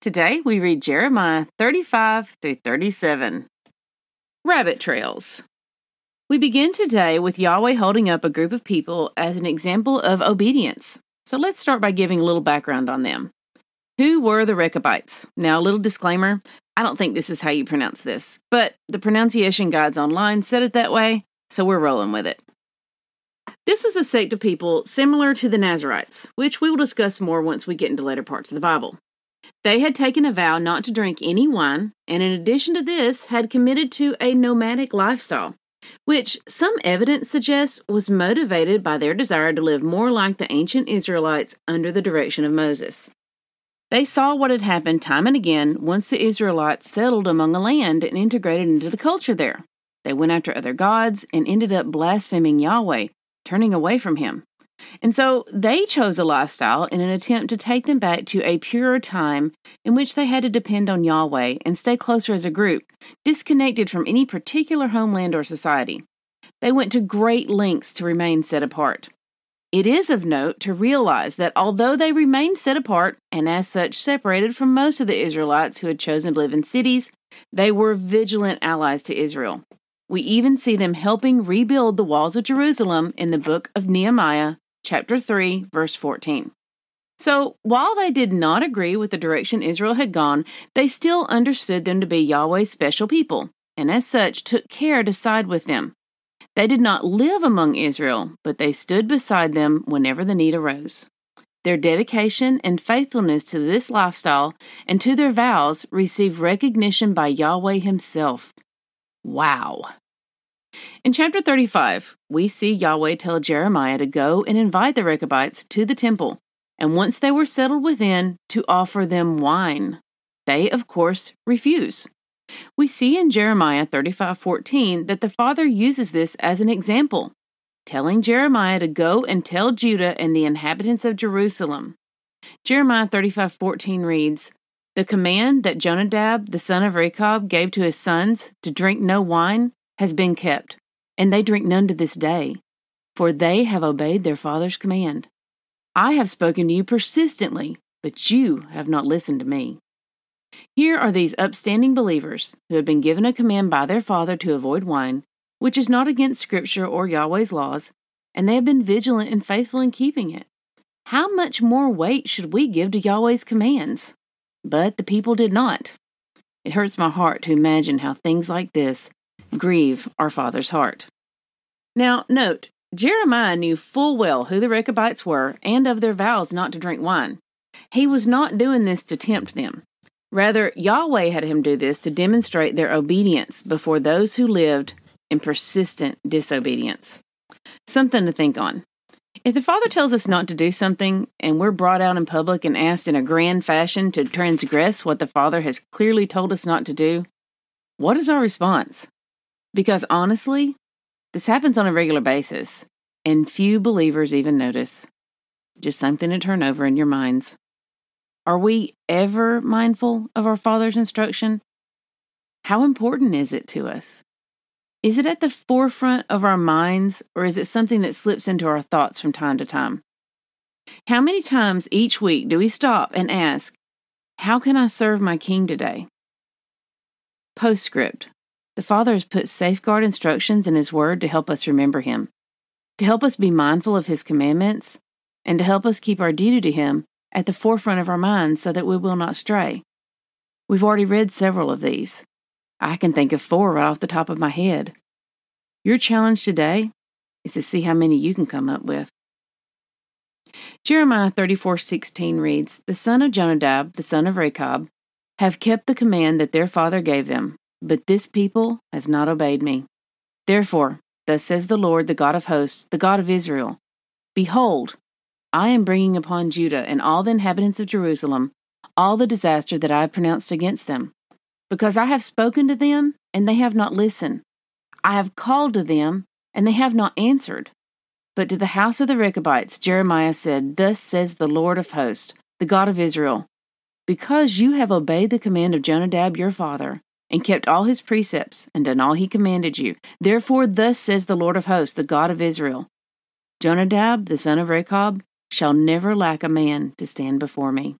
Today we read Jeremiah 35 through 37. Rabbit Trails. We begin today with Yahweh holding up a group of people as an example of obedience. So let's start by giving a little background on them. Who were the Rechabites? Now, a little disclaimer I don't think this is how you pronounce this, but the pronunciation guides online said it that way, so we're rolling with it. This was a sect of people similar to the Nazarites, which we will discuss more once we get into later parts of the Bible. They had taken a vow not to drink any wine, and in addition to this, had committed to a nomadic lifestyle, which some evidence suggests was motivated by their desire to live more like the ancient Israelites under the direction of Moses. They saw what had happened time and again once the Israelites settled among a land and integrated into the culture there. They went after other gods and ended up blaspheming Yahweh, turning away from Him. And so they chose a lifestyle in an attempt to take them back to a purer time in which they had to depend on Yahweh and stay closer as a group, disconnected from any particular homeland or society. They went to great lengths to remain set apart. It is of note to realize that although they remained set apart and as such separated from most of the Israelites who had chosen to live in cities, they were vigilant allies to Israel. We even see them helping rebuild the walls of Jerusalem in the book of Nehemiah, chapter 3, verse 14. So, while they did not agree with the direction Israel had gone, they still understood them to be Yahweh's special people, and as such took care to side with them. They did not live among Israel, but they stood beside them whenever the need arose. Their dedication and faithfulness to this lifestyle and to their vows received recognition by Yahweh Himself. Wow! In chapter 35, we see Yahweh tell Jeremiah to go and invite the Rechabites to the temple, and once they were settled within, to offer them wine. They, of course, refuse. We see in Jeremiah 35:14 that the Father uses this as an example, telling Jeremiah to go and tell Judah and the inhabitants of Jerusalem. Jeremiah 35:14 reads, "The command that Jonadab the son of Rechab gave to his sons to drink no wine has been kept, and they drink none to this day, for they have obeyed their father's command. I have spoken to you persistently, but you have not listened to me. Here are these upstanding believers who have been given a command by their father to avoid wine, which is not against Scripture or Yahweh's laws, and they have been vigilant and faithful in keeping it. How much more weight should we give to Yahweh's commands? But the people did not. It hurts my heart to imagine how things like this grieve our Father's heart. Now, note, Jeremiah knew full well who the Rechabites were and of their vows not to drink wine. He was not doing this to tempt them. Rather, Yahweh had him do this to demonstrate their obedience before those who lived in persistent disobedience. Something to think on. If the Father tells us not to do something and we're brought out in public and asked in a grand fashion to transgress what the Father has clearly told us not to do, what is our response? Because honestly, this happens on a regular basis, and few believers even notice. Just something to turn over in your minds. Are we ever mindful of our Father's instruction? How important is it to us? Is it at the forefront of our minds, or is it something that slips into our thoughts from time to time? How many times each week do we stop and ask, How can I serve my King today? Postscript the Father has put safeguard instructions in His Word to help us remember Him, to help us be mindful of His commandments, and to help us keep our duty to Him at the forefront of our minds so that we will not stray. We've already read several of these. I can think of four right off the top of my head. Your challenge today is to see how many you can come up with. Jeremiah 34:16 reads, "The son of Jonadab, the son of Rechab, have kept the command that their father gave them, but this people has not obeyed me. Therefore, thus says the Lord, the God of hosts, the God of Israel Behold, I am bringing upon Judah and all the inhabitants of Jerusalem all the disaster that I have pronounced against them. because I have spoken to them, and they have not listened. I have called to them, and they have not answered. But to the house of the Rechabites, Jeremiah said, Thus says the Lord of hosts, the God of Israel, because you have obeyed the command of Jonadab your father, and kept all his precepts, and done all he commanded you, therefore thus says the Lord of hosts, the God of Israel, Jonadab, the son of Rechab, shall never lack a man to stand before me.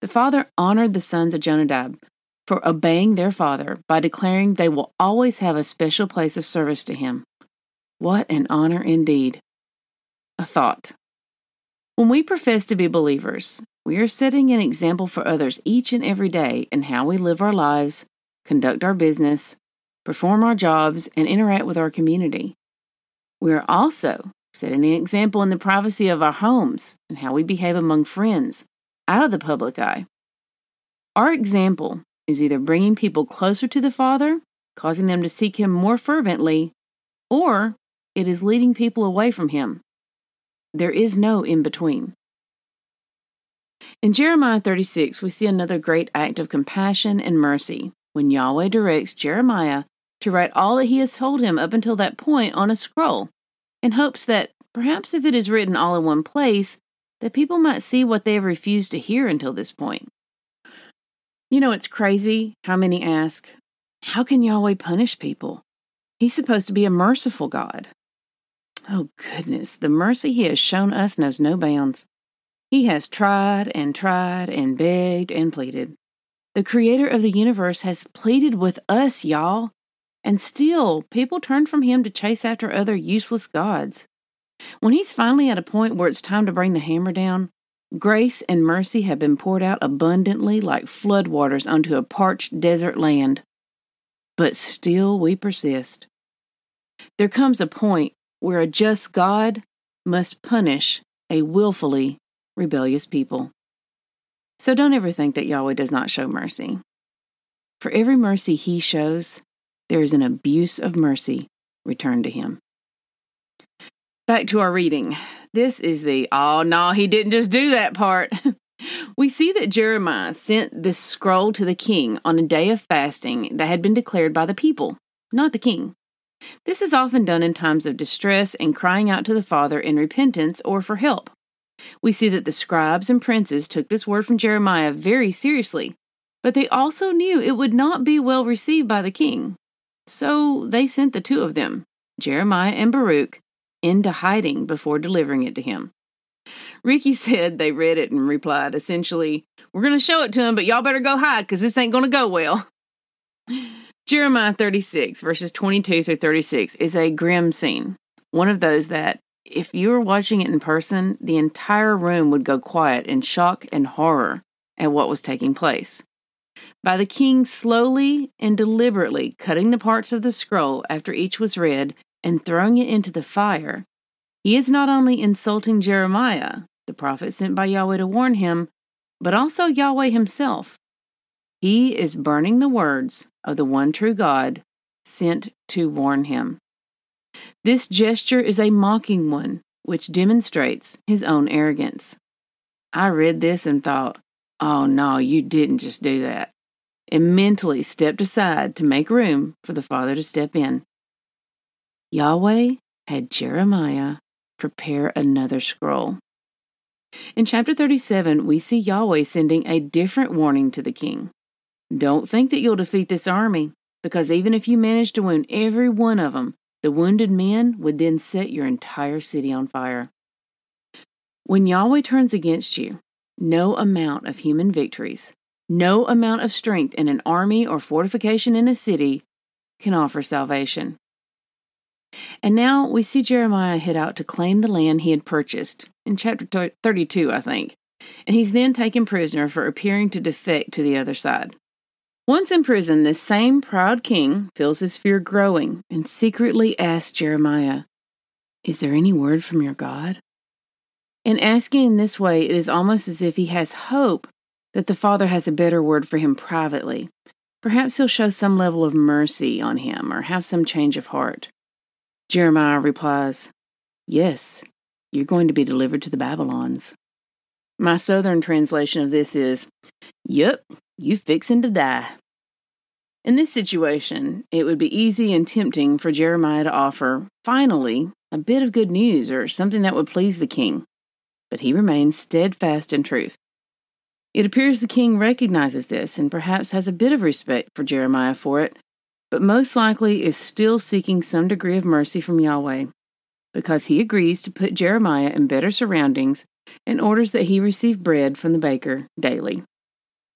The father honored the sons of Jonadab for obeying their father by declaring they will always have a special place of service to him. What an honor indeed! A thought. When we profess to be believers, we are setting an example for others each and every day in how we live our lives, conduct our business, perform our jobs, and interact with our community. We are also setting an example in the privacy of our homes and how we behave among friends, out of the public eye. Our example is either bringing people closer to the Father, causing them to seek Him more fervently, or it is leading people away from Him. There is no in between. In Jeremiah 36, we see another great act of compassion and mercy when Yahweh directs Jeremiah to write all that he has told him up until that point on a scroll, in hopes that perhaps if it is written all in one place, that people might see what they have refused to hear until this point. You know, it's crazy how many ask, How can Yahweh punish people? He's supposed to be a merciful God. Oh, goodness, the mercy He has shown us knows no bounds. He has tried and tried and begged and pleaded. The Creator of the universe has pleaded with us, y'all, and still people turn from Him to chase after other useless gods. When he's finally at a point where it's time to bring the hammer down, grace and mercy have been poured out abundantly like floodwaters onto a parched desert land. But still we persist. There comes a point where a just God must punish a willfully rebellious people. So don't ever think that Yahweh does not show mercy. For every mercy he shows, there is an abuse of mercy returned to him. Back to our reading. This is the, oh no, he didn't just do that part. we see that Jeremiah sent this scroll to the king on a day of fasting that had been declared by the people, not the king. This is often done in times of distress and crying out to the Father in repentance or for help. We see that the scribes and princes took this word from Jeremiah very seriously, but they also knew it would not be well received by the king. So they sent the two of them, Jeremiah and Baruch, into hiding before delivering it to him. Ricky said they read it and replied, essentially, We're going to show it to him, but y'all better go hide because this ain't going to go well. Jeremiah 36, verses 22 through 36, is a grim scene. One of those that, if you were watching it in person, the entire room would go quiet in shock and horror at what was taking place. By the king slowly and deliberately cutting the parts of the scroll after each was read and throwing it into the fire, he is not only insulting Jeremiah, the prophet sent by Yahweh to warn him, but also Yahweh himself. He is burning the words of the one true God sent to warn him. This gesture is a mocking one, which demonstrates his own arrogance. I read this and thought, oh no, you didn't just do that, and mentally stepped aside to make room for the Father to step in. Yahweh had Jeremiah prepare another scroll. In chapter 37, we see Yahweh sending a different warning to the king. Don't think that you'll defeat this army, because even if you manage to wound every one of them, the wounded men would then set your entire city on fire. When Yahweh turns against you, no amount of human victories, no amount of strength in an army or fortification in a city can offer salvation. And now we see Jeremiah head out to claim the land he had purchased in chapter 32, I think. And he's then taken prisoner for appearing to defect to the other side. Once in prison, this same proud king feels his fear growing and secretly asks Jeremiah, Is there any word from your God? In asking in this way, it is almost as if he has hope that the Father has a better word for him privately. Perhaps he'll show some level of mercy on him or have some change of heart. Jeremiah replies, Yes, you're going to be delivered to the Babylons. My southern translation of this is, Yep, you fixin' to die. In this situation, it would be easy and tempting for Jeremiah to offer, finally, a bit of good news or something that would please the king. But he remains steadfast in truth. It appears the king recognizes this and perhaps has a bit of respect for Jeremiah for it, but most likely is still seeking some degree of mercy from Yahweh because he agrees to put Jeremiah in better surroundings and orders that he receive bread from the baker daily.